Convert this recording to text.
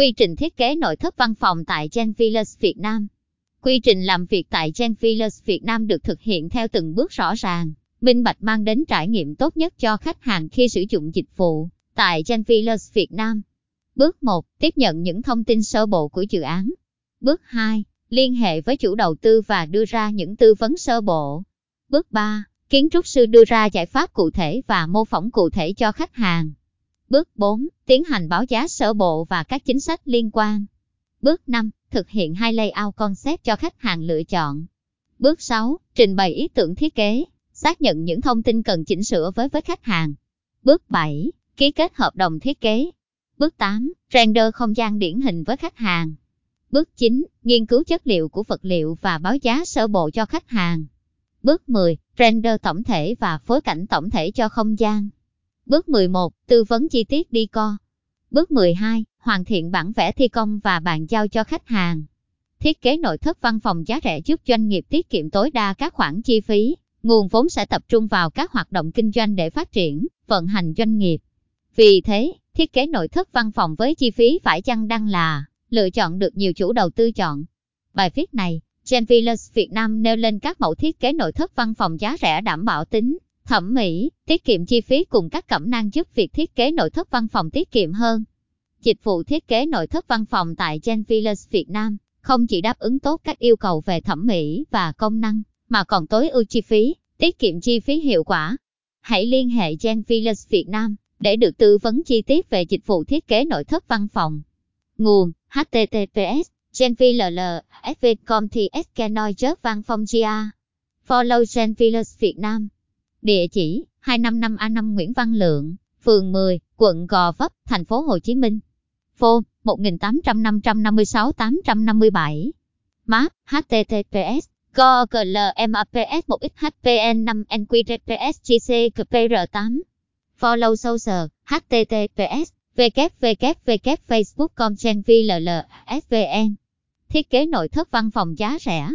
Quy trình thiết kế nội thất văn phòng tại Gen Villas Việt Nam Quy trình làm việc tại Gen Villas Việt Nam được thực hiện theo từng bước rõ ràng, minh bạch mang đến trải nghiệm tốt nhất cho khách hàng khi sử dụng dịch vụ tại Gen Villas Việt Nam. Bước 1. Tiếp nhận những thông tin sơ bộ của dự án. Bước 2. Liên hệ với chủ đầu tư và đưa ra những tư vấn sơ bộ. Bước 3. Kiến trúc sư đưa ra giải pháp cụ thể và mô phỏng cụ thể cho khách hàng. Bước 4. Tiến hành báo giá sơ bộ và các chính sách liên quan. Bước 5. Thực hiện hai layout concept cho khách hàng lựa chọn. Bước 6. Trình bày ý tưởng thiết kế, xác nhận những thông tin cần chỉnh sửa với với khách hàng. Bước 7. Ký kết hợp đồng thiết kế. Bước 8. Render không gian điển hình với khách hàng. Bước 9. Nghiên cứu chất liệu của vật liệu và báo giá sơ bộ cho khách hàng. Bước 10. Render tổng thể và phối cảnh tổng thể cho không gian. Bước 11. Tư vấn chi tiết đi co. Bước 12. Hoàn thiện bản vẽ thi công và bàn giao cho khách hàng. Thiết kế nội thất văn phòng giá rẻ giúp doanh nghiệp tiết kiệm tối đa các khoản chi phí. Nguồn vốn sẽ tập trung vào các hoạt động kinh doanh để phát triển, vận hành doanh nghiệp. Vì thế, thiết kế nội thất văn phòng với chi phí phải chăng đang là lựa chọn được nhiều chủ đầu tư chọn. Bài viết này, Gen Villas Việt Nam nêu lên các mẫu thiết kế nội thất văn phòng giá rẻ đảm bảo tính, thẩm mỹ, tiết kiệm chi phí cùng các cẩm năng giúp việc thiết kế nội thất văn phòng tiết kiệm hơn. Dịch vụ thiết kế nội thất văn phòng tại Gen Villas Việt Nam không chỉ đáp ứng tốt các yêu cầu về thẩm mỹ và công năng, mà còn tối ưu chi phí, tiết kiệm chi phí hiệu quả. Hãy liên hệ Gen Villas Việt Nam để được tư vấn chi tiết về dịch vụ thiết kế nội thất văn phòng. Nguồn https genvll svcom sk noi văn phòng gia follow Gen Villas Việt Nam địa chỉ 255A5 Nguyễn Văn Lượng phường 10 quận Gò Vấp thành phố Hồ Chí Minh phone 1800 556 857 map HTTPS GOGLMAPS 1XHPN5NQRPSGCPR8 Follow social https www.facebook.com/vlllsvn thiết kế nội thất văn phòng giá rẻ